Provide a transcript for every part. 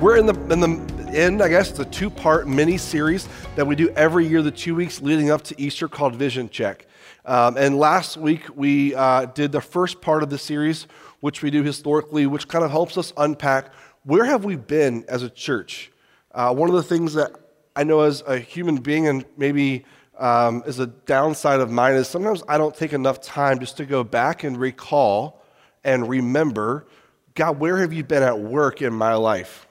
We're in the in the end, I guess, the two-part mini series that we do every year, the two weeks leading up to Easter, called Vision Check. Um, and last week we uh, did the first part of the series, which we do historically, which kind of helps us unpack where have we been as a church. Uh, one of the things that I know as a human being, and maybe um, as a downside of mine, is sometimes I don't take enough time just to go back and recall and remember, God, where have you been at work in my life?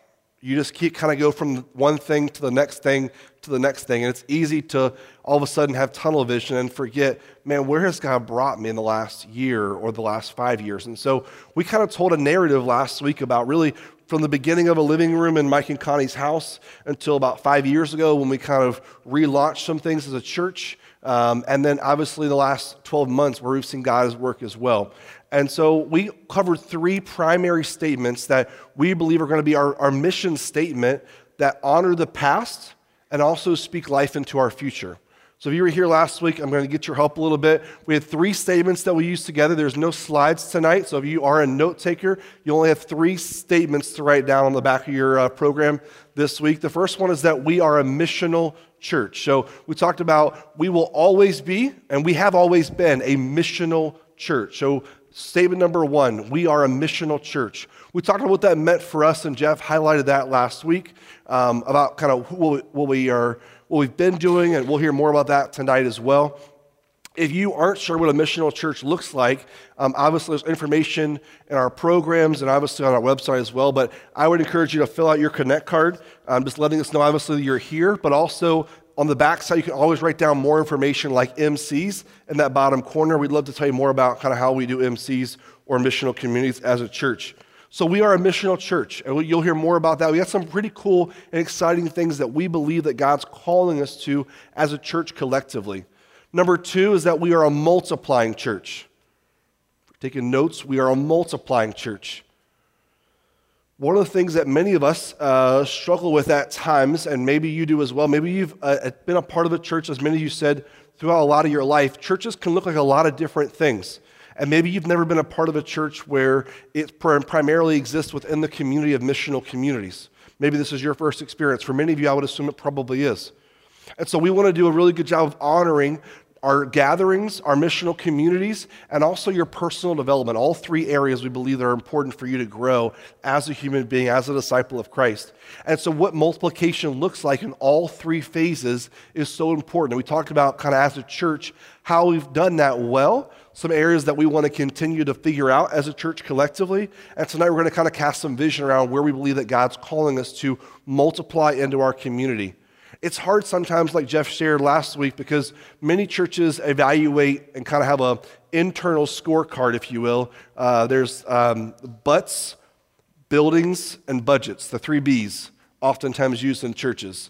You just keep kind of go from one thing to the next thing to the next thing. And it's easy to all of a sudden have tunnel vision and forget, man, where has God brought me in the last year or the last five years? And so we kind of told a narrative last week about really from the beginning of a living room in Mike and Connie's house until about five years ago when we kind of relaunched some things as a church. Um, and then obviously the last 12 months where we've seen God's work as well. And so we covered three primary statements that we believe are going to be our, our mission statement that honor the past and also speak life into our future. So if you were here last week, I'm going to get your help a little bit. We had three statements that we used together. There's no slides tonight, so if you are a note taker, you only have three statements to write down on the back of your uh, program this week. The first one is that we are a missional church. So we talked about we will always be, and we have always been, a missional church. So Statement number one we are a missional church. We talked about what that meant for us, and Jeff highlighted that last week um, about kind of what we are, what we've been doing, and we'll hear more about that tonight as well. If you aren't sure what a missional church looks like, um, obviously there's information in our programs and obviously on our website as well. But I would encourage you to fill out your Connect card, um, just letting us know obviously you're here, but also on the back side, you can always write down more information like MCs in that bottom corner. We'd love to tell you more about kind of how we do MCs or missional communities as a church. So we are a missional church, and you'll hear more about that. We got some pretty cool and exciting things that we believe that God's calling us to as a church collectively. Number two is that we are a multiplying church. taking notes, we are a multiplying church. One of the things that many of us uh, struggle with at times, and maybe you do as well, maybe you've uh, been a part of a church, as many of you said, throughout a lot of your life, churches can look like a lot of different things. And maybe you've never been a part of a church where it primarily exists within the community of missional communities. Maybe this is your first experience. For many of you, I would assume it probably is. And so we want to do a really good job of honoring our gatherings, our missional communities, and also your personal development. All three areas we believe that are important for you to grow as a human being, as a disciple of Christ. And so, what multiplication looks like in all three phases is so important. And we talked about, kind of as a church, how we've done that well, some areas that we want to continue to figure out as a church collectively. And tonight, we're going to kind of cast some vision around where we believe that God's calling us to multiply into our community. It's hard sometimes, like Jeff shared last week, because many churches evaluate and kind of have a internal scorecard, if you will. Uh, there's um, butts, buildings, and budgets, the three B's, oftentimes used in churches.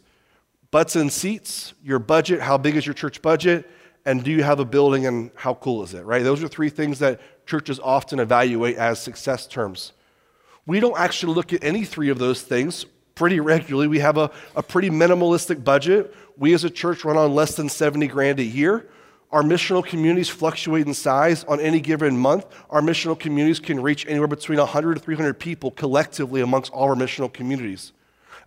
Butts and seats, your budget, how big is your church budget, and do you have a building and how cool is it, right? Those are three things that churches often evaluate as success terms. We don't actually look at any three of those things pretty regularly. We have a, a pretty minimalistic budget. We as a church run on less than 70 grand a year. Our missional communities fluctuate in size on any given month. Our missional communities can reach anywhere between 100 to 300 people collectively amongst all our missional communities.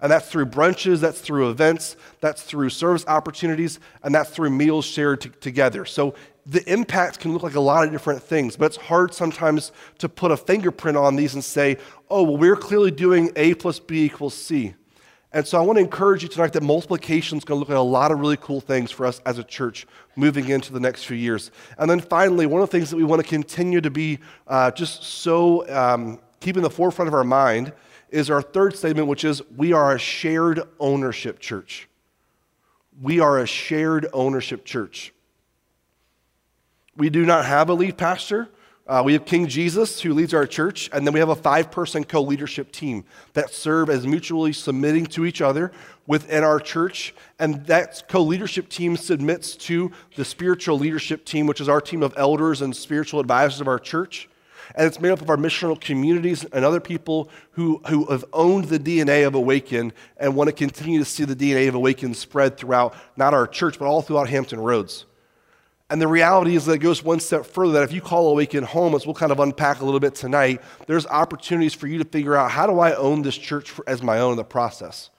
And that's through brunches, that's through events, that's through service opportunities, and that's through meals shared t- together. So the impact can look like a lot of different things, but it's hard sometimes to put a fingerprint on these and say, oh, well, we're clearly doing A plus B equals C. And so I want to encourage you tonight that multiplication is going to look at a lot of really cool things for us as a church moving into the next few years. And then finally, one of the things that we want to continue to be uh, just so um, keep in the forefront of our mind is our third statement, which is we are a shared ownership church. We are a shared ownership church. We do not have a lead pastor. Uh, we have King Jesus, who leads our church, and then we have a five person co leadership team that serve as mutually submitting to each other within our church. And that co leadership team submits to the spiritual leadership team, which is our team of elders and spiritual advisors of our church. And it's made up of our missional communities and other people who, who have owned the DNA of Awaken and want to continue to see the DNA of Awaken spread throughout not our church, but all throughout Hampton Roads. And the reality is that it goes one step further that if you call Awaken home, as we'll kind of unpack a little bit tonight, there's opportunities for you to figure out how do I own this church as my own in the process.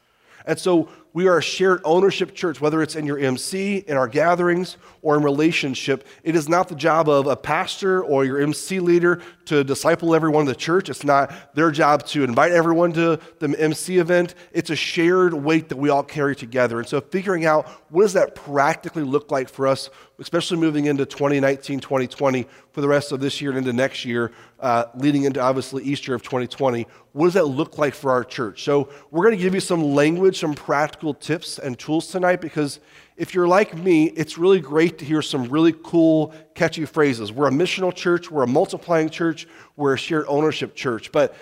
And so we are a shared ownership church, whether it's in your MC, in our gatherings, or in relationship. It is not the job of a pastor or your MC leader to disciple everyone in the church. It's not their job to invite everyone to the MC event. It's a shared weight that we all carry together. And so figuring out what does that practically look like for us, especially moving into 2019, 2020, for the rest of this year and into next year, uh, leading into obviously Easter of 2020. What does that look like for our church? So we're going to give you some language, some practical tips and tools tonight because if you're like me, it's really great to hear some really cool, catchy phrases. We're a missional church, we're a multiplying church, we're a shared ownership church. But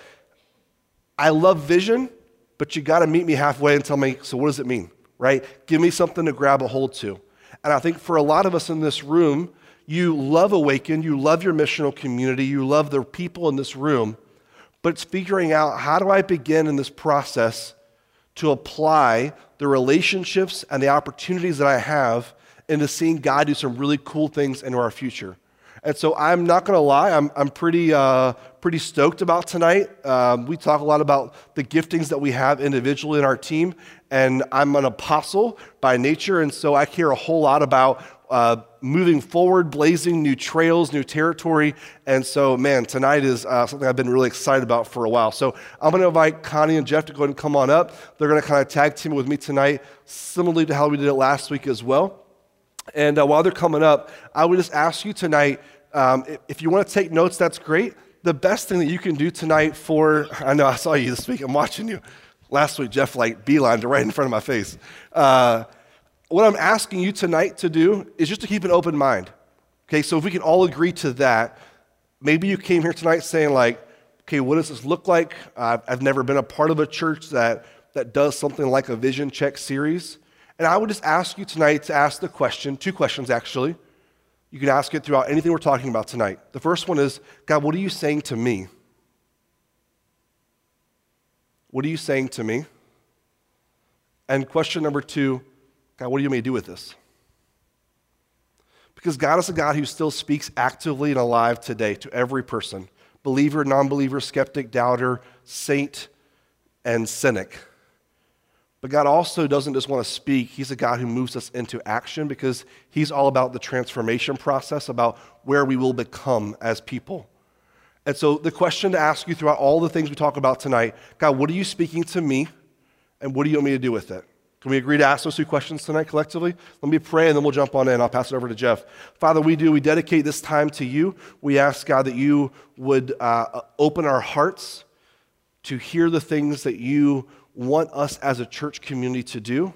I love vision, but you got to meet me halfway and tell me, so what does it mean, right? Give me something to grab a hold to. And I think for a lot of us in this room, you love Awaken, you love your missional community, you love the people in this room, but it's figuring out how do I begin in this process to apply the relationships and the opportunities that I have into seeing God do some really cool things into our future. And so I'm not going to lie, I'm, I'm pretty, uh, pretty stoked about tonight. Um, we talk a lot about the giftings that we have individually in our team, and I'm an apostle by nature, and so I care a whole lot about uh, moving forward, blazing new trails, new territory. And so, man, tonight is uh, something I've been really excited about for a while. So I'm going to invite Connie and Jeff to go ahead and come on up. They're going to kind of tag team with me tonight, similarly to how we did it last week as well. And uh, while they're coming up, I would just ask you tonight um, if you want to take notes, that's great. The best thing that you can do tonight for, I know I saw you this week, I'm watching you. Last week, Jeff like beelined right in front of my face. Uh, what I'm asking you tonight to do is just to keep an open mind. Okay, so if we can all agree to that, maybe you came here tonight saying, like, okay, what does this look like? Uh, I've never been a part of a church that, that does something like a vision check series. And I would just ask you tonight to ask the question, two questions actually. You can ask it throughout anything we're talking about tonight. The first one is God, what are you saying to me? What are you saying to me? And question number two, God, what do you want me to do with this? Because God is a God who still speaks actively and alive today to every person believer, non believer, skeptic, doubter, saint, and cynic. But God also doesn't just want to speak, He's a God who moves us into action because He's all about the transformation process, about where we will become as people. And so, the question to ask you throughout all the things we talk about tonight God, what are you speaking to me? And what do you want me to do with it? Can we agree to ask those two questions tonight collectively? Let me pray and then we'll jump on in. I'll pass it over to Jeff. Father, we do. We dedicate this time to you. We ask, God, that you would uh, open our hearts to hear the things that you want us as a church community to do.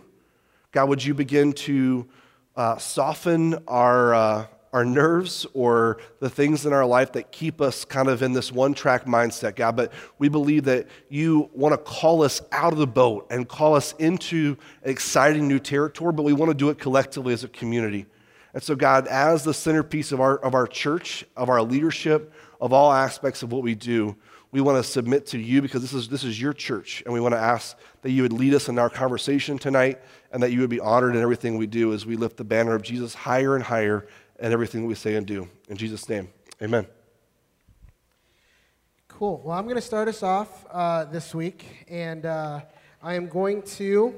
God, would you begin to uh, soften our, uh, our nerves or the things in our life that keep us kind of in this one track mindset, God. But we believe that you want to call us out of the boat and call us into exciting new territory, but we want to do it collectively as a community. And so, God, as the centerpiece of our, of our church, of our leadership, of all aspects of what we do, we want to submit to you because this is, this is your church. And we want to ask that you would lead us in our conversation tonight and that you would be honored in everything we do as we lift the banner of Jesus higher and higher and everything we say and do. In Jesus' name, amen. Cool. Well, I'm going to start us off uh, this week, and uh, I am going to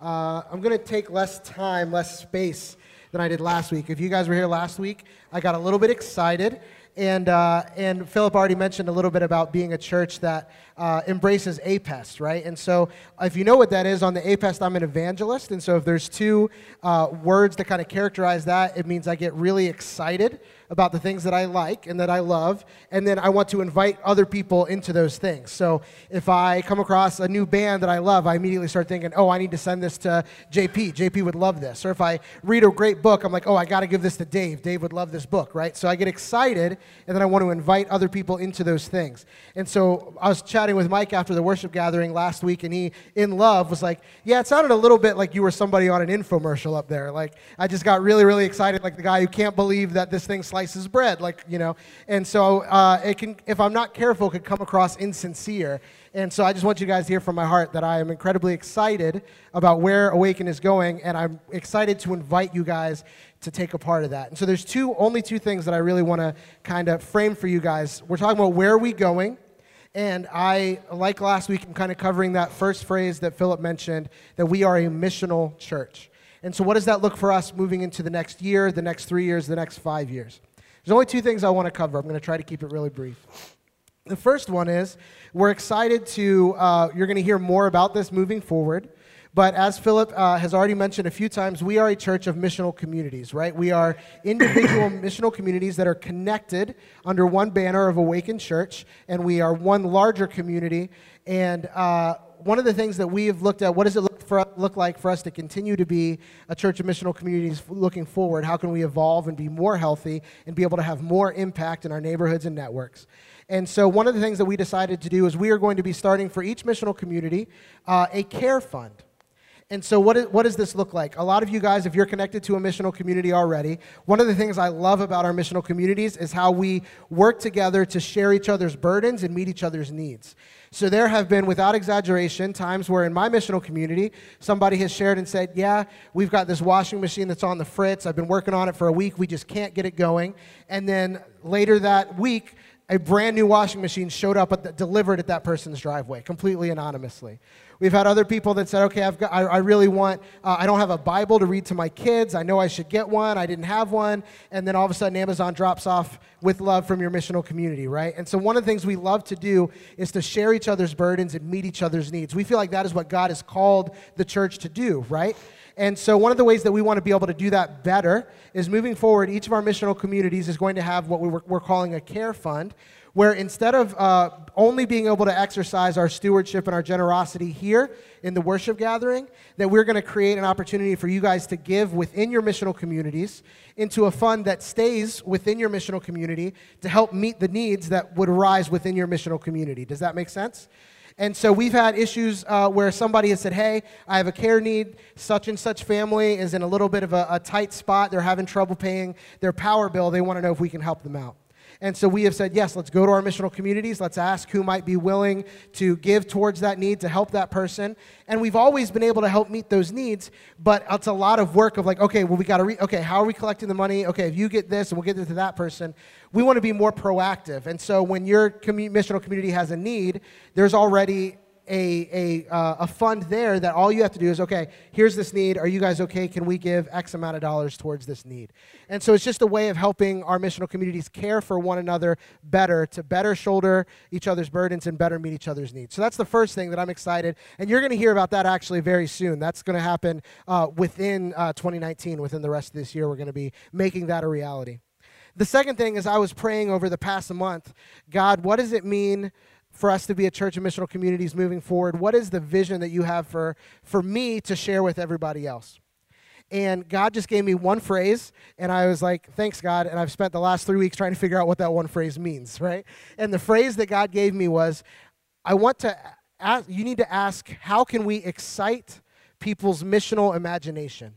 uh, I'm going to take less time, less space than I did last week. If you guys were here last week, I got a little bit excited and, uh, and Philip already mentioned a little bit about being a church that uh, embraces APEST, right? And so, if you know what that is, on the APEST, I'm an evangelist. And so, if there's two uh, words that kind of characterize that, it means I get really excited about the things that I like and that I love, and then I want to invite other people into those things. So if I come across a new band that I love, I immediately start thinking, oh, I need to send this to JP. JP would love this. Or if I read a great book, I'm like, oh, I got to give this to Dave. Dave would love this book, right? So I get excited, and then I want to invite other people into those things. And so I was chatting with Mike after the worship gathering last week, and he, in love, was like, yeah, it sounded a little bit like you were somebody on an infomercial up there. Like, I just got really, really excited, like the guy who can't believe that this thing slices bread, like, you know. And so uh, it can, if I'm not careful, could come across insincere. And so I just want you guys to hear from my heart that I am incredibly excited about where Awaken is going, and I'm excited to invite you guys to take a part of that. And so there's two, only two things that I really want to kind of frame for you guys. We're talking about where are we going, and I, like last week, I'm kind of covering that first phrase that Philip mentioned that we are a missional church. And so, what does that look for us moving into the next year, the next three years, the next five years? There's only two things I want to cover. I'm going to try to keep it really brief. The first one is we're excited to, uh, you're going to hear more about this moving forward. But as Philip uh, has already mentioned a few times, we are a church of missional communities, right? We are individual missional communities that are connected under one banner of Awaken Church, and we are one larger community. And uh, one of the things that we have looked at, what does it look, for, look like for us to continue to be a church of missional communities looking forward? How can we evolve and be more healthy and be able to have more impact in our neighborhoods and networks? And so, one of the things that we decided to do is we are going to be starting for each missional community uh, a care fund. And so, what, is, what does this look like? A lot of you guys, if you're connected to a missional community already, one of the things I love about our missional communities is how we work together to share each other's burdens and meet each other's needs. So, there have been, without exaggeration, times where in my missional community, somebody has shared and said, Yeah, we've got this washing machine that's on the fritz. I've been working on it for a week. We just can't get it going. And then later that week, a brand new washing machine showed up at the, delivered at that person's driveway completely anonymously we've had other people that said okay i've got i, I really want uh, i don't have a bible to read to my kids. I know i should get one. I didn't have one. And then all of a sudden amazon drops off with love from your missional community right? And so one of the things we love to do is to share each other's burdens and meet each other's needs. We feel like that is what god has called the church to do right? And so, one of the ways that we want to be able to do that better is moving forward, each of our missional communities is going to have what we're, calling a care fund, where instead of uh, only being able to exercise our stewardship and our generosity here in the worship gathering, that we're going to create an opportunity for you guys to give within your missional communities into a fund that stays within your missional community to help meet the needs that would arise within your missional community. Does that make sense? And so we've had issues uh, where somebody has said, Hey, I have a care need. Such and such family is in a little bit of a, a tight spot. They're having trouble paying their power bill. They want to know if we can help them out. And so we have said, yes, let's go to our missional communities. Let's ask who might be willing to give towards that need to help that person. And we've always been able to help meet those needs, but it's a lot of work of like, okay, well, we got to, re- okay, how are we collecting the money? Okay, if you get this and we'll get it to that person. We want to be more proactive. And so when your missional community has a need, there's already a, a, uh, a fund there that all you have to do is, okay, here's this need. Are you guys okay? Can we give X amount of dollars towards this need? And so it's just a way of helping our missional communities care for one another better, to better shoulder each other's burdens and better meet each other's needs. So that's the first thing that I'm excited. And you're going to hear about that actually very soon. That's going to happen uh, within uh, 2019, within the rest of this year. We're going to be making that a reality. The second thing is, I was praying over the past month God, what does it mean? For us to be a church of missional communities moving forward? What is the vision that you have for, for me to share with everybody else? And God just gave me one phrase, and I was like, thanks, God. And I've spent the last three weeks trying to figure out what that one phrase means, right? And the phrase that God gave me was, I want to ask, you need to ask, how can we excite people's missional imagination?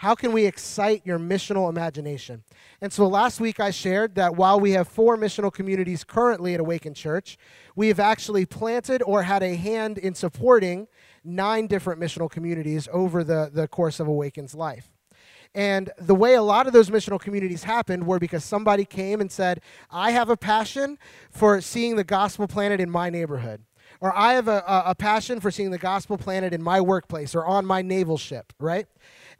How can we excite your missional imagination? And so last week I shared that while we have four missional communities currently at Awaken Church, we have actually planted or had a hand in supporting nine different missional communities over the, the course of Awaken's life. And the way a lot of those missional communities happened were because somebody came and said, I have a passion for seeing the gospel planted in my neighborhood. Or I have a, a, a passion for seeing the gospel planted in my workplace or on my naval ship, right?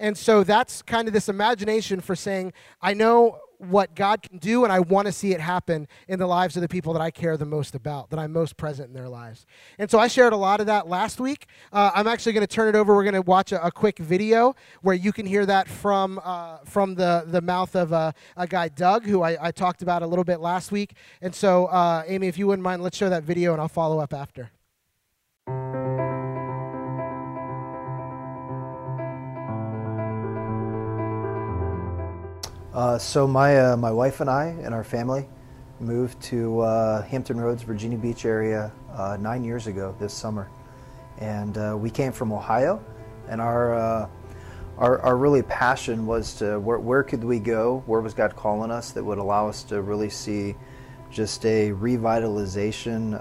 And so that's kind of this imagination for saying, I know what God can do, and I want to see it happen in the lives of the people that I care the most about, that I'm most present in their lives. And so I shared a lot of that last week. Uh, I'm actually going to turn it over. We're going to watch a, a, quick video where you can hear that from uh, from the the mouth of a guy Doug, who I, I, talked about a little bit last week. And so, uh, Amy, if you wouldn't mind, let's show that video, and I'll follow up after. Uh, so my uh, my wife and I and our family moved to uh, Hampton Roads, Virginia Beach area uh, nine years ago this summer, and uh, we came from Ohio, and our, uh, our our really passion was to where, where could we go? Where was God calling us that would allow us to really see just a revitalization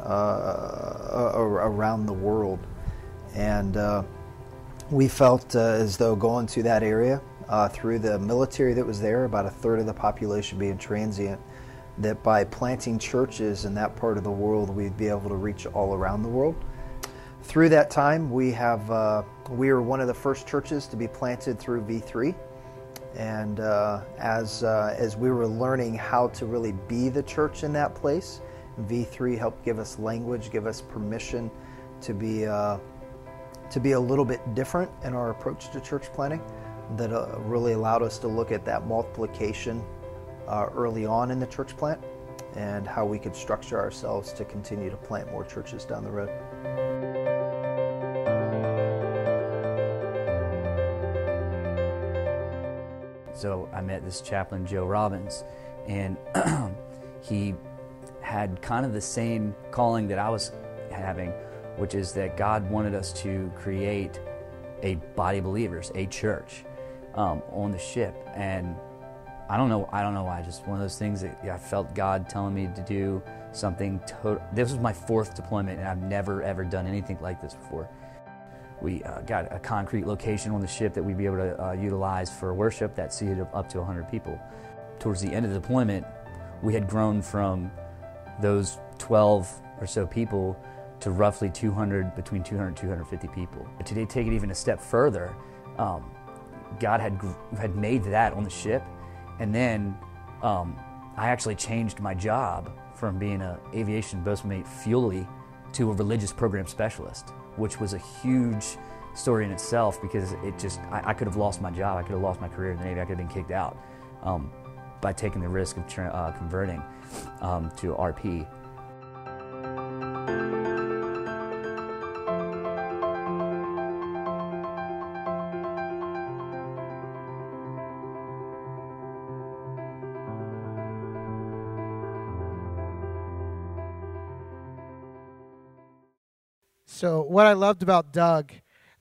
around the world, and we felt as though going to that area uh, through the military that was there, about a third of the population being transient, that by planting churches in that part of the world, we'd be able to reach all around the world. Through that time, we have uh, we were one of the first churches to be planted through V3, and uh, as uh, as we were learning how to really be the church in that place, V3 helped give us language, give us permission to be uh, to be a little bit different in our approach to church planting that uh, really allowed us to look at that multiplication uh, early on in the church plant and how we could structure ourselves to continue to plant more churches down the road. So I met this chaplain, Joe Robbins, and he had kind of the same calling that I was having, which is that God wanted us to create a body of believers, a church um, on the ship. And I don't know, I don't know why. Just one of those things that I felt God telling me to do something. total. this was my fourth deployment, and I've never ever done anything like this before. We uh, got a concrete location on the ship that we'd be able to uh, utilize for worship that seated up to 100 people. Towards the end of the deployment, we had grown from those 12 or so people to roughly 200, between 200 and 250 people. Today, take it even a step further. Um, God had had made that on the ship, and then um, I actually changed my job from being an aviation bosunmate fuelie to a religious program specialist, which was a huge story in itself because it just I, I could have lost my job, I could have lost my career in the Navy, I could have been kicked out um, by taking the risk of uh, converting um, to RP. What I loved about Doug,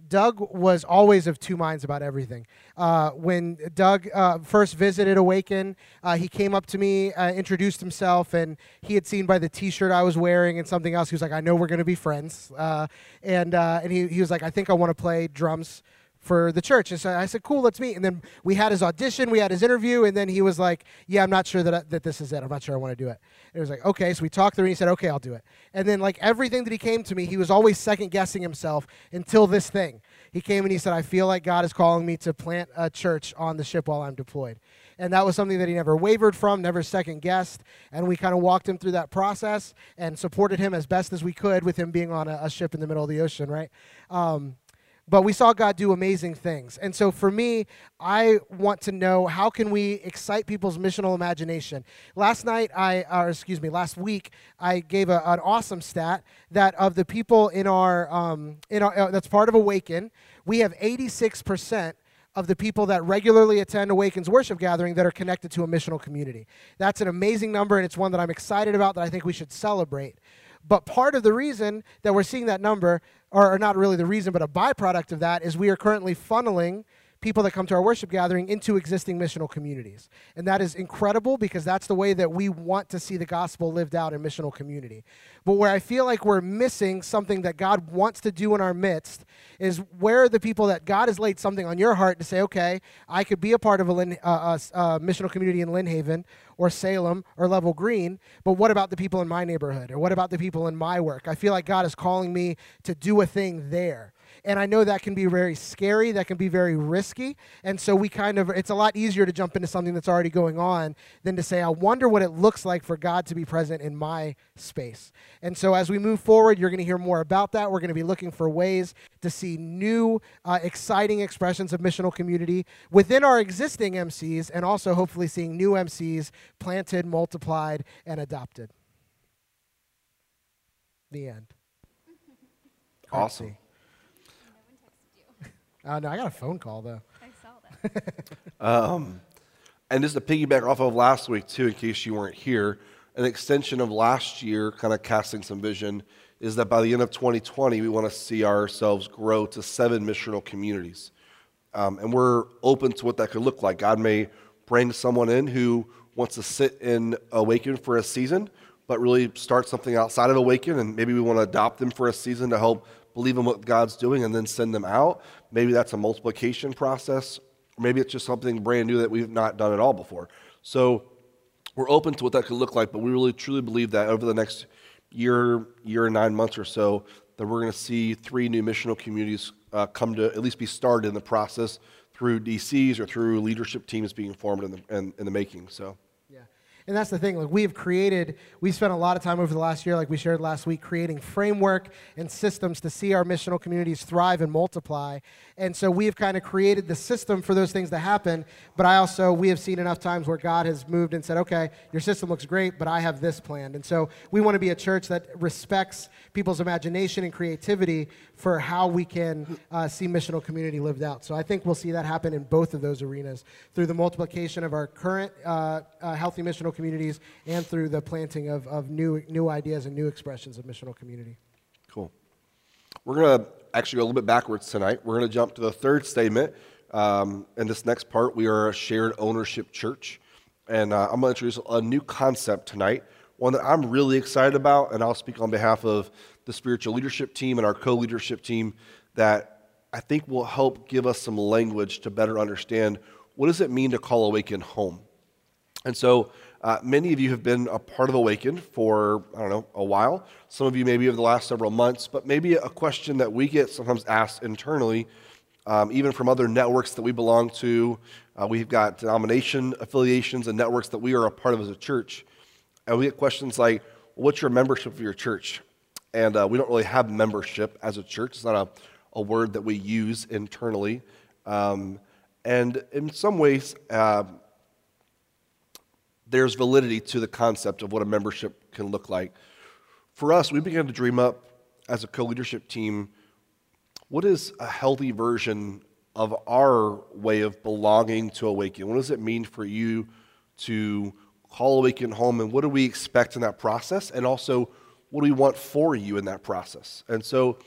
Doug was always of two minds about everything. Uh, when Doug uh, first visited Awaken, uh, he came up to me, uh, introduced himself, and he had seen by the T-shirt I was wearing and something else. He was like, "I know we're going to be friends," uh, and uh, and he, he was like, "I think I want to play drums for the church. And so I said, cool, let's meet. And then we had his audition, we had his interview, and then he was like, yeah, I'm not sure that, I, that this is it. I'm not sure I want to do it. And it was like, okay. So we talked through and he said, okay, I'll do it. And then like everything that he came to me, he was always second guessing himself until this thing. He came and he said, I feel like God is calling me to plant a church on the ship while I'm deployed. And that was something that he never wavered from, never second guessed. And we kind of walked him through that process and supported him as best as we could with him being on a, a ship in the middle of the ocean, right? Um, but we saw God do amazing things. And so for me, I want to know how can we excite people's missional imagination. Last night, I, or excuse me, last week, I gave a, an awesome stat that of the people in our, um, in our uh, that's part of Awaken, we have 86% of the people that regularly attend Awaken's worship gathering that are connected to a missional community. That's an amazing number, and it's one that I'm excited about that I think we should celebrate. But part of the reason that we're seeing that number, or, not really the reason, but a byproduct of that, is we are currently funneling people that come to our worship gathering into existing missional communities. And that is incredible because that's the way that we want to see the gospel lived out in missional community. But where I feel like we're missing something that God wants to do in our midst is where are the people that God has laid something on your heart to say, okay, I could be a part of a, Lynn, uh, a, a missional community in Lynnhaven or Salem or Level Green, but what about the people in my neighborhood? Or what about the people in my work? I feel like God is calling me to do a thing there. And I know that can be very scary, that can be very risky. And so we kind of, it's a lot easier to jump into something that's already going on than to say, I wonder what it looks like for God to be present in my space. And so as we move forward, you're going to hear more about that. We're going to be looking for ways to see new, uh, exciting expressions of missional community within our existing MCs and also hopefully seeing new MCs planted, multiplied, and adopted. The end. Awesome. Uh, no, I got a phone call though. I saw that. And just to piggyback off of last week, too, in case you weren't here, an extension of last year, kind of casting some vision, is that by the end of 2020, we want to see ourselves grow to seven missional communities. Um, and we're open to what that could look like. God may bring someone in who wants to sit in Awaken for a season, but really start something outside of Awaken, and maybe we want to adopt them for a season to help believe in what God's doing and then send them out. Maybe that's a multiplication process, maybe it's just something brand new that we've not done at all before. So we're open to what that could look like, but we really truly believe that over the next year, year and nine months or so, that we're going to see three new missional communities uh, come to at least be started in the process through DCs or through leadership teams being formed in the, in, in the making. So. And that's the thing. Like we have created, we spent a lot of time over the last year, like we shared last week, creating framework and systems to see our missional communities thrive and multiply. And so we have kind of created the system for those things to happen. But I also, we have seen enough times where God has moved and said, okay, your system looks great, but I have this planned. And so we want to be a church that respects people's imagination and creativity for how we can uh, see missional community lived out. So I think we'll see that happen in both of those arenas through the multiplication of our current uh, uh, healthy missional communities and through the planting of, of new, new ideas and new expressions of missional community. Cool. We're going to actually go a little bit backwards tonight. We're going to jump to the third statement. Um, in this next part, we are a shared ownership church. And uh, I'm going to introduce a new concept tonight, one that I'm really excited about. And I'll speak on behalf of the spiritual leadership team and our co leadership team that I think will help give us some language to better understand what does it mean to call Awaken home. And so uh, many of you have been a part of Awaken for, I don't know, a while. Some of you maybe over the last several months, but maybe a question that we get sometimes asked internally, um, even from other networks that we belong to. Uh, we've got denomination affiliations and networks that we are a part of as a church. And we get questions like, what's your membership of your church? And uh, we don't really have membership as a church. It's not a, a word that we use internally. Um, and in some ways, uh, there's validity to the concept of what a membership can look like. For us, we began to dream up as a co leadership team what is a healthy version of our way of belonging to Awaken? What does it mean for you to call Awaken home, and what do we expect in that process? And also, what do we want for you in that process? And so,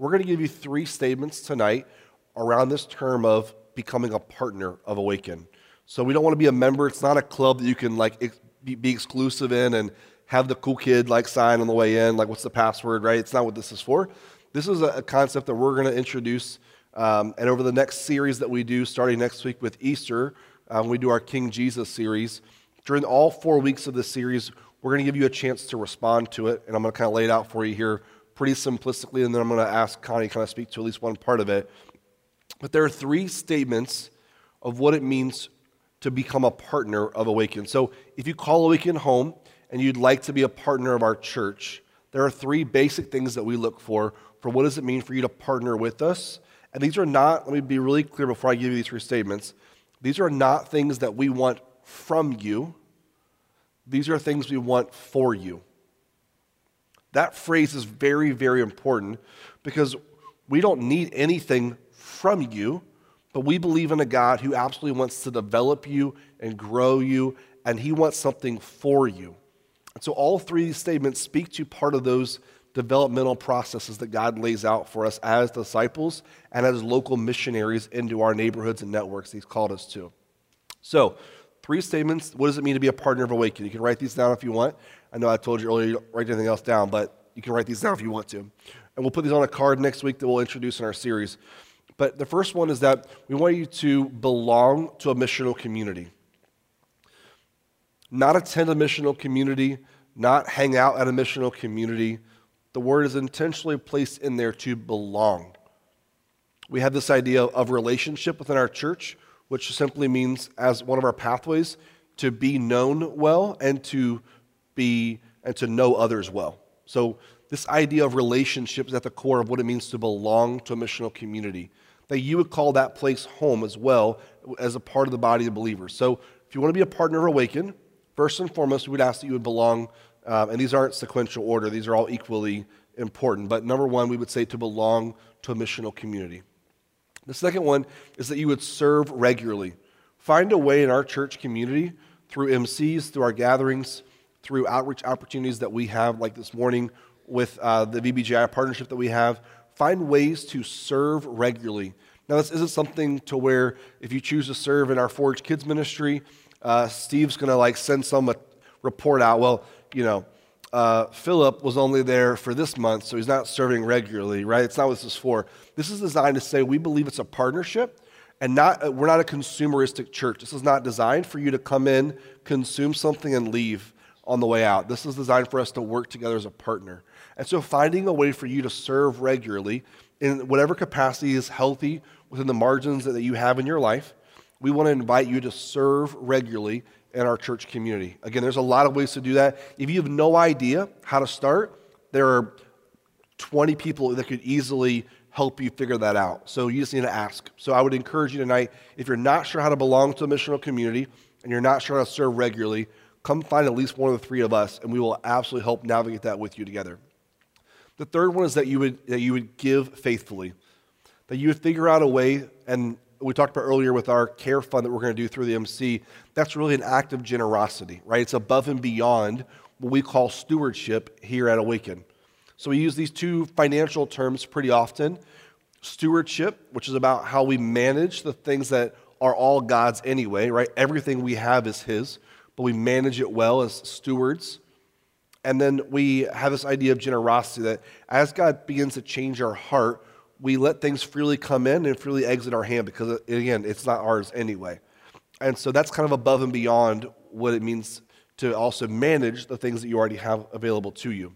we're going to give you three statements tonight around this term of becoming a partner of Awaken. So we don't want to be a member. It's not a club that you can like be, exclusive in and have the cool kid like sign on the way in, like what's the password, right? It's not what this is for. This is a, concept that we're going to introduce, um, and over the next series that we do, starting next week with Easter, when we do our King Jesus series. During all four weeks of the series, we're going to give you a chance to respond to it, and I'm going to kind of lay it out for you here pretty simplistically, and then I'm going to ask Connie to kind of speak to at least one part of it. But there are three statements of what it means to become a partner of Awaken. So if you call Awaken home and you'd like to be a partner of our church, there are three basic things that we look for for what does it mean for you to partner with us. And these are not, let me be really clear before I give you these three statements. These are not things that we want from you. These are things we want for you. That phrase is very, very important because we don't need anything from you, but we believe in a God who absolutely wants to develop you and grow you, and He wants something for you. And so, all three statements speak to part of those developmental processes that God lays out for us as disciples and as local missionaries into our neighborhoods and networks He's called us to. So, three statements. What does it mean to be a partner of Awaken? You can write these down if you want. I know I told you earlier you don't write anything else down, but you can write these down if you want to. And we'll put these on a card next week that we'll introduce in our series. But the first one is that we want you to belong to a missional community. Not attend a missional community, not hang out at a missional community. The word is intentionally placed in there to belong. We have this idea of relationship within our church, which simply means, as one of our pathways, to be known well and to be and to know others well. So this idea of relationship is at the core of what it means to belong to a missional community. That you would call that place home as well as a part of the body of believers. So if you want to be a partner of Awaken, first and foremost, we would ask that you would belong, um, and these aren't sequential order, these are all equally important. But number one, we would say to belong to a missional community. The second one is that you would serve regularly. Find a way in our church community through MCs, through our gatherings, through outreach opportunities that we have, like this morning with uh, the VBGI partnership that we have. Find ways to serve regularly. Now, this isn't something to where if you choose to serve in our Forge Kids ministry, uh, Steve's going to like send some report out. Well, you know, uh, Philip was only there for this month, so he's not serving regularly, right? It's not what this is for. This is designed to say we believe it's a partnership and not, uh, we're not a consumeristic church. This is not designed for you to come in, consume something, and leave on the way out. This is designed for us to work together as a partner. And so finding a way for you to serve regularly in whatever capacity is healthy within the margins that you have in your life, we want to invite you to serve regularly in our church community. Again, there's a lot of ways to do that. If you have no idea how to start, there are 20 people that could easily help you figure that out. So you just need to ask. So I would encourage you tonight, if you're not sure how to belong to a missional community and you're not sure how to serve regularly, come find at least one of the three of us, and we will absolutely help navigate that with you together. The third one is that you would, that you would give faithfully, that you would figure out a way, and we talked about earlier with our care fund that we're going to do through the MC, that's really an act of generosity, right? It's above and beyond what we call stewardship here at Awaken. So we use these two financial terms pretty often stewardship, which is about how we manage the things that are all God's anyway, right? Everything we have is His, but we manage it well as stewards. And then we have this idea of generosity that as God begins to change our heart, we let things freely come in and freely exit our hand because, again, it's not ours anyway. And so that's kind of above and beyond what it means to also manage the things that you already have available to you.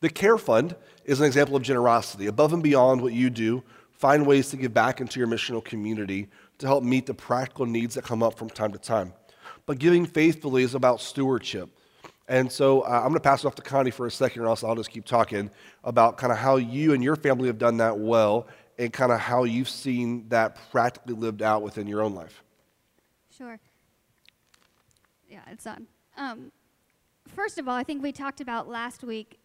The Care Fund is an example of generosity. Above and beyond what you do, find ways to give back into your missional community to help meet the practical needs that come up from time to time. But giving faithfully is about stewardship. And so uh, I'm going to pass it off to Connie for a second, or else I'll just keep talking about kind of how you and your family have done that well and kind of how you've seen that practically lived out within your own life. Sure. Yeah, it's on. Um, first of all, I think we talked about last week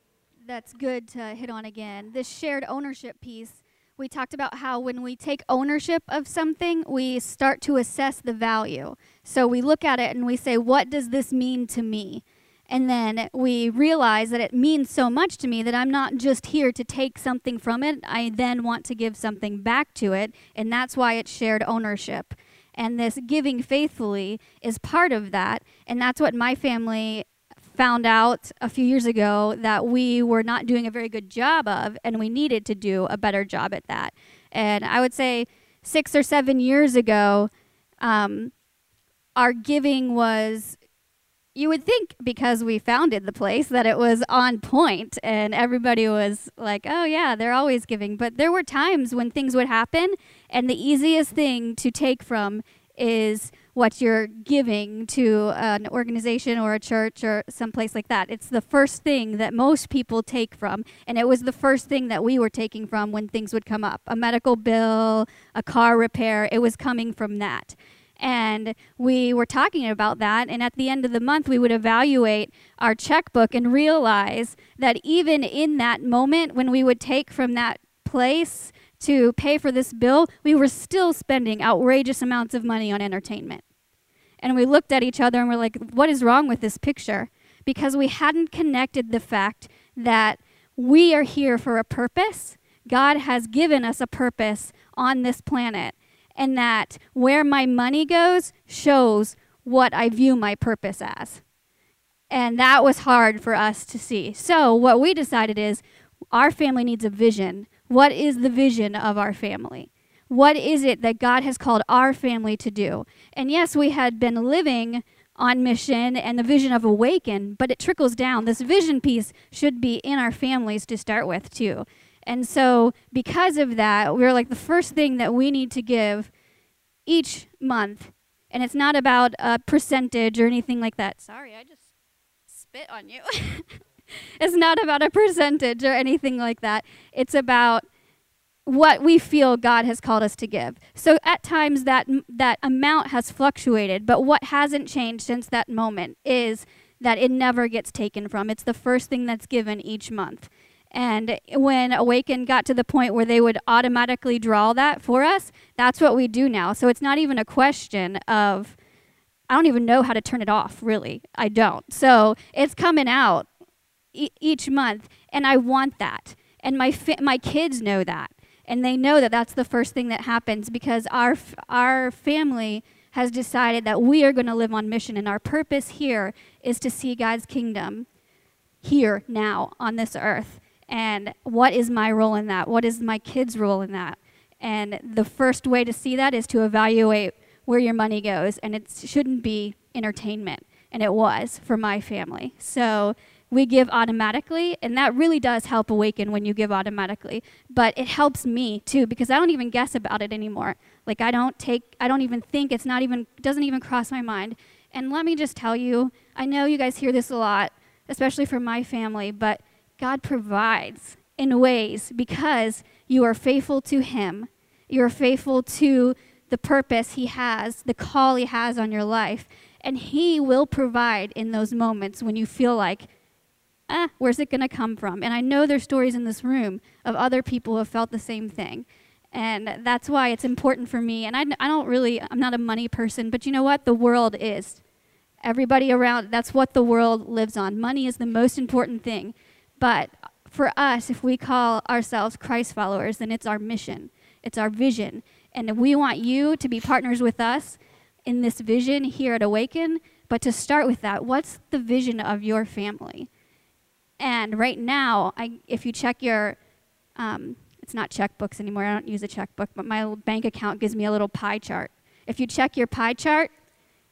that's good to hit on again this shared ownership piece. We talked about how when we take ownership of something, we start to assess the value. So we look at it and we say, what does this mean to me? And then we realize that it means so much to me that I'm not just here to take something from it. I then want to give something back to it. And that's why it's shared ownership. And this giving faithfully is part of that. And that's what my family found out a few years ago that we were not doing a very good job of, and we needed to do a better job at that. And I would say six or seven years ago, um, our giving was you would think because we founded the place that it was on point and everybody was like, oh, yeah, they're always giving. But there were times when things would happen, and the easiest thing to take from is what you're giving to an organization or a church or someplace like that. It's the first thing that most people take from, and it was the first thing that we were taking from when things would come up a medical bill, a car repair, it was coming from that. And we were talking about that. And at the end of the month, we would evaluate our checkbook and realize that even in that moment, when we would take from that place to pay for this bill, we were still spending outrageous amounts of money on entertainment. And we looked at each other and we're like, what is wrong with this picture? Because we hadn't connected the fact that we are here for a purpose. God has given us a purpose on this planet and that where my money goes shows what I view my purpose as. And that was hard for us to see. So, what we decided is our family needs a vision. What is the vision of our family? What is it that God has called our family to do? And yes, we had been living on mission and the vision of awaken, but it trickles down. This vision piece should be in our families to start with, too. And so, because of that, we were like, the first thing that we need to give each month, and it's not about a percentage or anything like that. Sorry, I just spit on you. it's not about a percentage or anything like that. It's about what we feel God has called us to give. So at times that that amount has fluctuated, but what hasn't changed since that moment is that it never gets taken from. It's the first thing that's given each month. And when Awaken got to the point where they would automatically draw that for us, that's what we do now. So it's not even a question of, I don't even know how to turn it off, really. I don't. So it's coming out e- each month, and I want that. And my, my kids know that. And they know that that's the first thing that happens because our, our family has decided that we are going to live on mission, and our purpose here is to see God's kingdom here, now, on this earth. And what is my role in that? What is my kids' role in that? And the first way to see that is to evaluate where your money goes, and it shouldn't be entertainment. And it was for my family. So we give automatically, and that really does help awaken when you give automatically. But it helps me too because I don't even guess about it anymore. Like I don't take, I don't even think. It's not even, doesn't even cross my mind. And let me just tell you, I know you guys hear this a lot, especially from my family, but God provides in ways because you are faithful to Him. You are faithful to the purpose He has, the call He has on your life. And He will provide in those moments when you feel like, ah, where's it going to come from? And I know there's stories in this room of other people who have felt the same thing. And that's why it's important for me. And I, I don't really, I'm not a money person, but you know what? The world is. Everybody around, that's what the world lives on. Money is the most important thing. But for us, if we call ourselves Christ followers, then it's our mission, it's our vision. And we want you to be partners with us in this vision here at Awaken. But to start with that, what's the vision of your family? And right now, I, if you check your, um, it's not checkbooks anymore, I don't use a checkbook, but my bank account gives me a little pie chart. If you check your pie chart,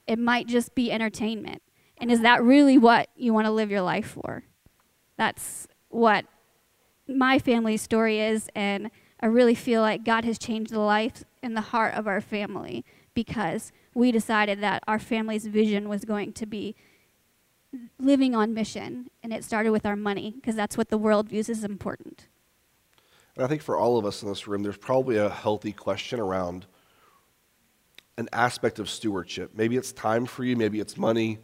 it might just be entertainment. And is that really what you want to live your life for? That's what my family's story is, and I really feel like God has changed the life and the heart of our family because we decided that our family's vision was going to be living on mission, and it started with our money because that's what the world views as important. And I think for all of us in this room, there's probably a healthy question around an aspect of stewardship. Maybe it's time for you, maybe it's money,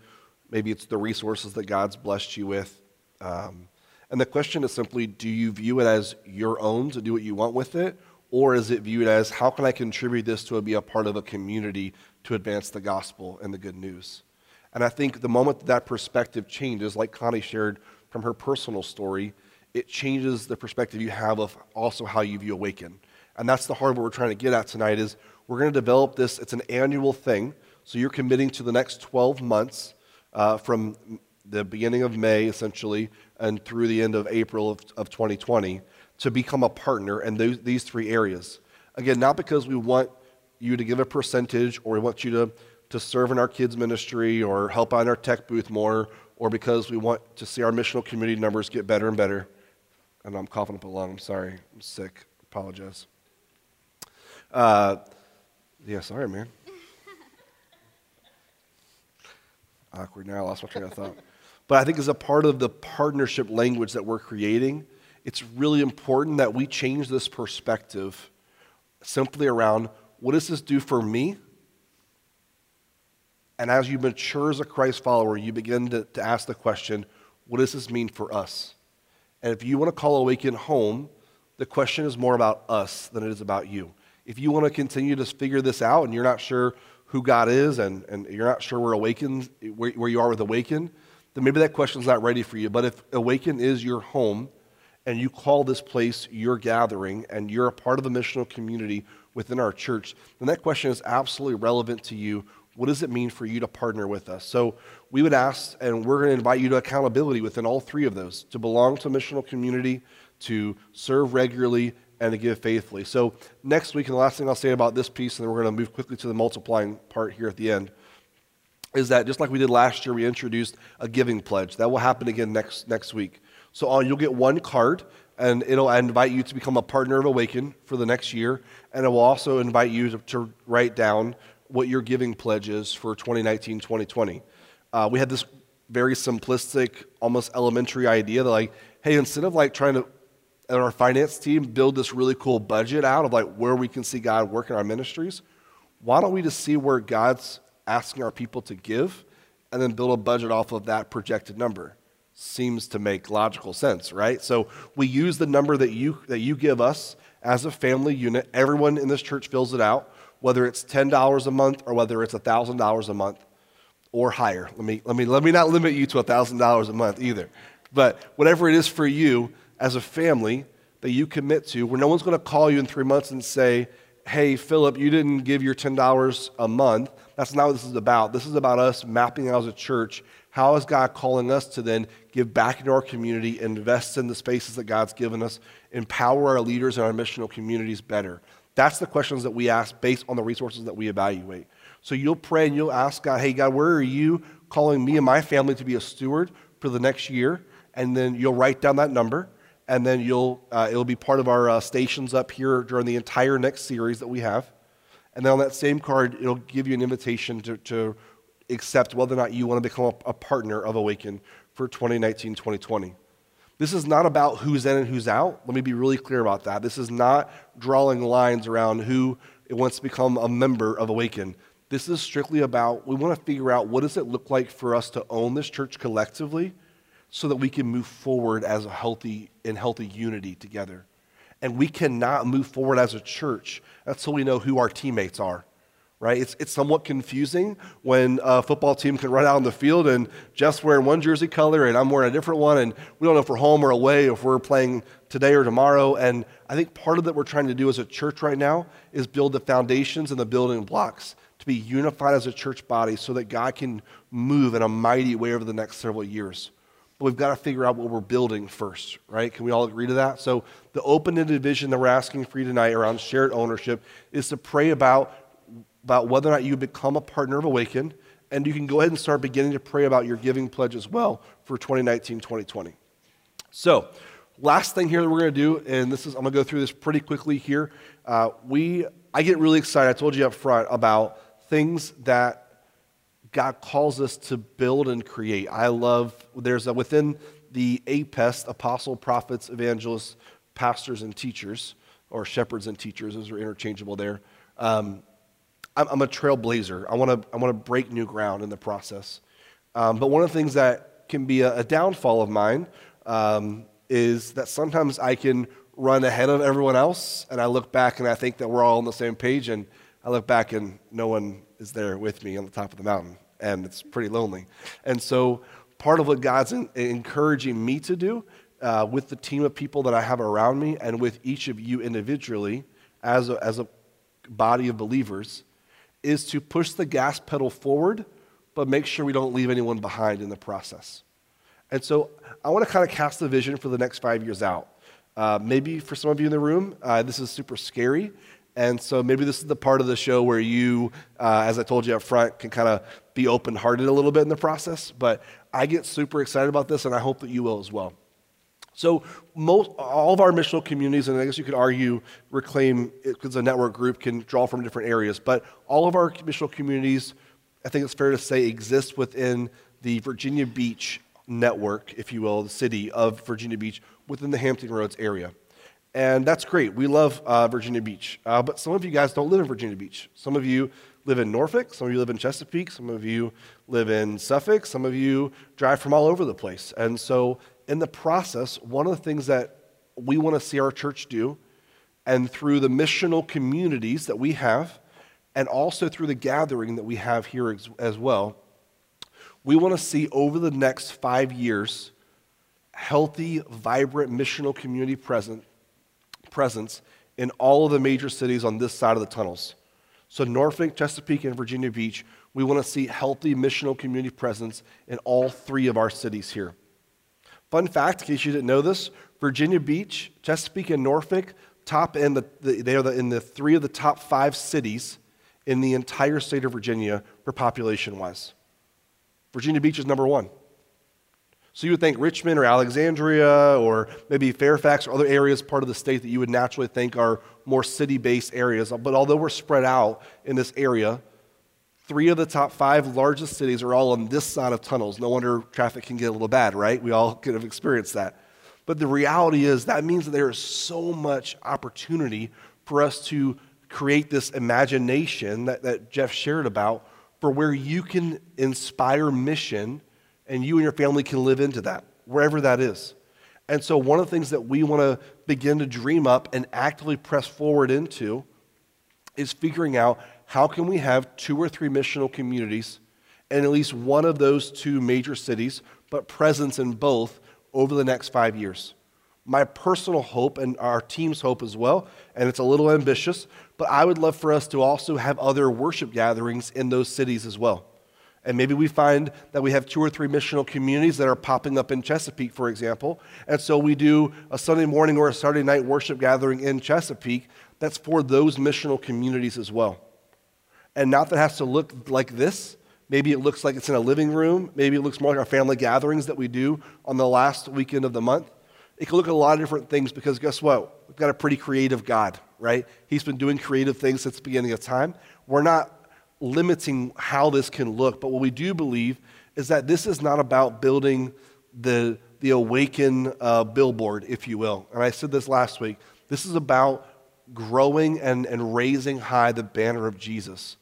maybe it's the resources that God's blessed you with. Um, and the question is simply do you view it as your own to do what you want with it? Or is it viewed as how can I contribute this to be a part of a community to advance the gospel and the good news? And I think the moment that, that perspective changes, like Connie shared from her personal story, it changes the perspective you have of also how you view Awaken. And that's the heart of what we're trying to get at tonight is we're going to develop this. It's an annual thing. So you're committing to the next 12 months uh, from the beginning of May, essentially, and through the end of April of, of 2020 to become a partner in those, these three areas. Again, not because we want you to give a percentage or we want you to to serve in our kids' ministry or help out in our tech booth more, or because we want to see our missional community numbers get better and better. And I'm coughing up a lung. I'm sorry. I'm sick. Apologize. Uh, yeah, sorry, man. Awkward now. I lost my train of thought. But I think as a part of the partnership language that we're creating, it's really important that we change this perspective simply around what does this do for me and as you mature as a Christ follower, you begin to, to ask the question, what does this mean for us? And if you want to call Awaken home, the question is more about us than it is about you. If you want to continue to figure this out and you're not sure who God is and, and you're not sure where Awaken, where, where you are with Awaken, then maybe that question's not ready for you. But if Awaken is your home and you call this place your gathering and you're a part of the missional community within our church, then that question is absolutely relevant to you what does it mean for you to partner with us? So we would ask, and we're going to invite you to accountability within all three of those to belong to a missional community, to serve regularly, and to give faithfully. So next week, and the last thing I'll say about this piece, and then we're going to move quickly to the multiplying part here at the end, is that just like we did last year, we introduced a giving pledge. That will happen again next, next week. So uh, you'll get one card and it'll invite you to become a partner of Awaken for the next year, and it will also invite you to, to write down what your giving pledge is for 2019 2020. Uh, we had this very simplistic, almost elementary idea that, like, hey, instead of like trying to, and our finance team, build this really cool budget out of like where we can see God work in our ministries, why don't we just see where God's asking our people to give and then build a budget off of that projected number? Seems to make logical sense, right? So we use the number that you, that you give us as a family unit. Everyone in this church fills it out whether it's $10 a month or whether it's $1,000 a month or higher. Let me, let, me, let me not limit you to $1,000 a month either. But whatever it is for you as a family that you commit to, where no one's going to call you in three months and say, hey, Philip, you didn't give your $10 a month. That's not what this is about. This is about us mapping out as a church. How is God calling us to then give back into our community, invest in the spaces that God's given us, empower our leaders and our missional communities better? That's the questions that we ask based on the resources that we evaluate. So you'll pray and you'll ask God, hey, God, where are you calling me and my family to be a steward for the next year? And then you'll write down that number, and then you'll, uh, it'll be part of our uh, stations up here during the entire next series that we have. And then on that same card, it'll give you an invitation to, to accept whether or not you want to become a, a partner of Awaken for 2019 2020. This is not about who's in and who's out. Let me be really clear about that. This is not drawing lines around who wants to become a member of Awaken. This is strictly about we want to figure out what does it look like for us to own this church collectively so that we can move forward as a healthy and healthy unity together. And we cannot move forward as a church until we know who our teammates are right? It's, it's somewhat confusing when a football team can run out on the field and Jeff's wearing one jersey color and I'm wearing a different one, and we don't know if we're home or away, if we're playing today or tomorrow. And I think part of that we're trying to do as a church right now is build the foundations and the building blocks to be unified as a church body so that God can move in a mighty way over the next several years. But we've got to figure out what we're building first, right? Can we all agree to that? So, the open ended vision that we're asking for you tonight around shared ownership is to pray about about whether or not you become a partner of Awaken, and you can go ahead and start beginning to pray about your giving pledge as well for 2019 2020. So, last thing here that we're going to do, and this is I'm going to go through this pretty quickly here. Uh, we I get really excited. I told you up front about things that God calls us to build and create. I love there's a, within the APEST, apostle, prophets, evangelists, pastors, and teachers, or shepherds and teachers, those are interchangeable there. Um, I'm, I'm a trailblazer. I want to I want to break new ground in the process. Um, but one of the things that can be a, a downfall of mine um, is that sometimes I can run ahead of everyone else, and I look back and I think that we're all on the same page, and I look back and no one is there with me on the top of the mountain, and it's pretty lonely. And so, part of what God's in, encouraging me to do uh, with the team of people that I have around me, and with each of you individually, as a, as a body of believers, is to push the gas pedal forward, but make sure we don't leave anyone behind in the process. And so I want to kind of cast the vision for the next five years out. Uh, maybe for some of you in the room, uh, this is super scary. And so maybe this is the part of the show where you, uh, as I told you up front, can kind of be open hearted a little bit in the process. But I get super excited about this, and I hope that you will as well. So most, all of our missional communities, and I guess you could argue Reclaim, because a network group can draw from different areas, but all of our missional communities, I think it's fair to say, exist within the Virginia Beach network, if you will, the city of Virginia Beach, within the Hampton Roads area. And that's great. We love uh, Virginia Beach. Uh, but some of you guys don't live in Virginia Beach. Some of you live in Norfolk. Some of you live in Chesapeake. Some of you live in Suffolk. Some of you drive from all over the place. And so in the process, one of the things that we want to see our church do, and through the missional communities that we have, and also through the gathering that we have here as, as well, we want to see over the next five years healthy, vibrant missional community present, presence in all of the major cities on this side of the tunnels. So, Norfolk, Chesapeake, and Virginia Beach, we want to see healthy missional community presence in all three of our cities here. Fun fact, in case you didn't know this, Virginia Beach, Chesapeake, and Norfolk top in the, the they are the, in the three of the top five cities in the entire state of Virginia for population wise. Virginia Beach is number one. So you would think Richmond or Alexandria or maybe Fairfax or other areas, part of the state that you would naturally think are more city based areas. But although we're spread out in this area, three of the top five largest cities are all on this side of tunnels. No wonder traffic can get a little bad, right? We all could have experienced that. But the reality is that means that there is so much opportunity for us to create this imagination that, that Jeff shared about for where you can inspire mission and you and your family can live into that, wherever that is. And so, one of the things that we want to begin to dream up and actively press forward into is figuring out how can we have two or three missional communities in at least one of those two major cities, but presence in both over the next five years. My personal hope and our team's hope as well, and it's a little ambitious, but I would love for us to also have other worship gatherings in those cities as well. And maybe we find that we have two or three missional communities that are popping up in Chesapeake, for example. And so we do a Sunday morning or a Saturday night worship gathering in Chesapeake that's for those missional communities as well. And not that it has to look like this. Maybe it looks like it's in a living room. Maybe it looks more like our family gatherings that we do on the last weekend of the month. It can look at a lot of different things because guess what? We've got a pretty creative God, right? He's been doing creative things since the beginning of time. We're not limiting how this can look, but what we do believe is that this is not about building the, the awaken uh, billboard, if you will. And I said this last week. This is about growing and, and raising high the banner of Jesus.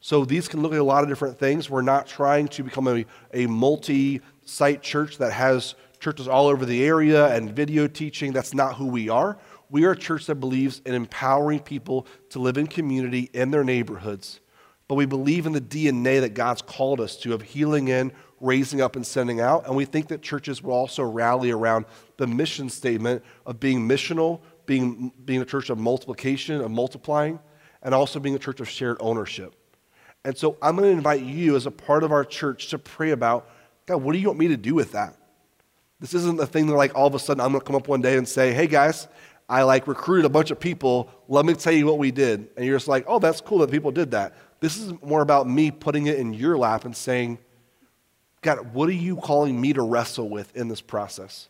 So these can look at a lot of different things. We're not trying to become a, a multi site church that has churches all over the area and video teaching. That's not who we are. We are a church that believes in empowering people to live in community in their neighborhoods but we believe in the DNA that God's called us to of healing in, raising up, and sending out. And we think that churches will also rally around the mission statement of being missional, being, being a church of multiplication, of multiplying, and also being a church of shared ownership. And so I'm going to invite you as a part of our church to pray about God, what do you want me to do with that? This isn't the thing that, like, all of a sudden I'm going to come up one day and say, hey, guys, I like recruited a bunch of people. Let me tell you what we did. And you're just like, oh, that's cool that people did that. This is more about me putting it in your lap and saying, God, what are you calling me to wrestle with in this process?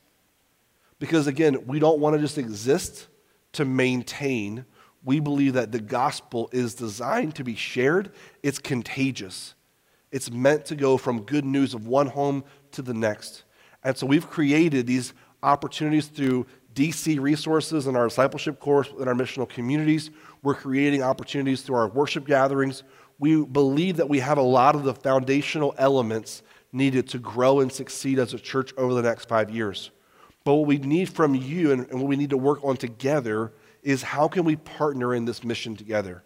Because again, we don't want to just exist to maintain. We believe that the gospel is designed to be shared, it's contagious. It's meant to go from good news of one home to the next. And so we've created these opportunities through DC resources and our discipleship course in our missional communities. We're creating opportunities through our worship gatherings. We believe that we have a lot of the foundational elements needed to grow and succeed as a church over the next five years. But what we need from you and, and what we need to work on together is how can we partner in this mission together?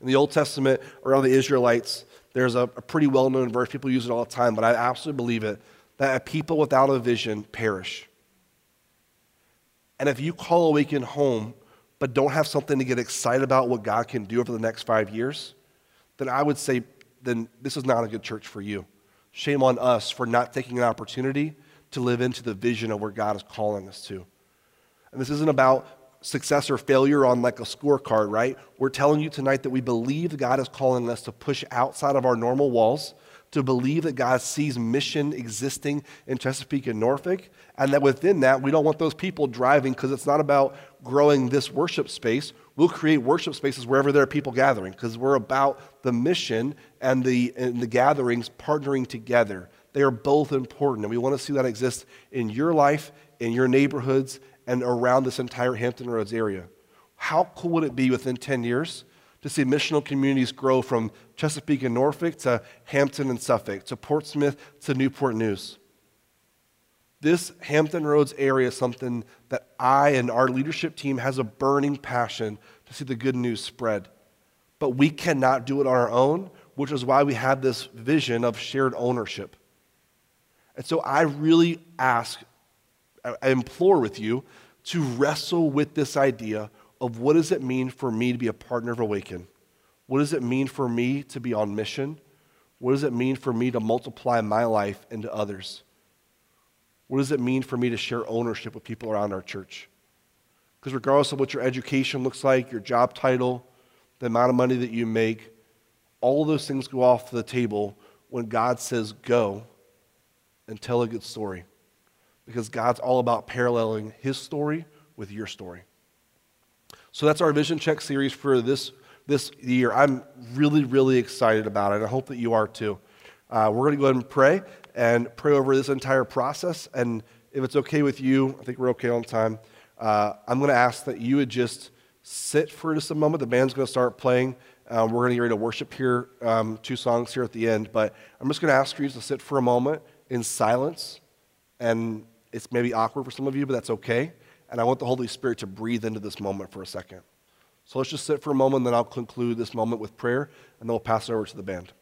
In the Old Testament, around the Israelites, there's a, a pretty well known verse. People use it all the time, but I absolutely believe it that a people without a vision perish. And if you call Awaken home, but don't have something to get excited about what God can do over the next five years, then I would say, then this is not a good church for you. Shame on us for not taking an opportunity to live into the vision of where God is calling us to. And this isn't about success or failure on like a scorecard, right? We're telling you tonight that we believe God is calling us to push outside of our normal walls to believe that God sees mission existing in Chesapeake and Norfolk, and that within that, we don't want those people driving because it's not about growing this worship space. We'll create worship spaces wherever there are people gathering because we're about the mission and the, and the gatherings partnering together. They are both important, and we want to see that exist in your life, in your neighborhoods, and around this entire Hampton Roads area. How cool would it be within 10 years to see missional communities grow from Chesapeake and Norfolk to Hampton and Suffolk to Portsmouth to Newport News. This Hampton Roads area is something that I and our leadership team has a burning passion to see the good news spread. But we cannot do it on our own, which is why we have this vision of shared ownership. And so I really ask, I implore with you to wrestle with this idea of what does it mean for me to be a partner of Awaken? What does it mean for me to be on mission? What does it mean for me to multiply my life into others? What does it mean for me to share ownership with people around our church? Because regardless of what your education looks like, your job title, the amount of money that you make, all of those things go off the table when God says go and tell a good story because God's all about paralleling his story with your story. So that's our vision check series for this, this year. I'm really, really excited about it. I hope that you are too. Uh, we're going to go ahead and pray and pray over this entire process. And if it's okay with you, I think we're okay on time. Uh, I'm going to ask that you would just sit for just a moment. The band's going to start playing. Um, we're going to get ready to worship here, um, two songs here at the end. But I'm just going to ask for you to sit for a moment in silence. And it's maybe awkward for some of you, but that's okay. And I want the Holy Spirit to breathe into this moment for a second. So let's just sit for a moment, and then I'll conclude this moment with prayer, and then we'll pass it over to the band.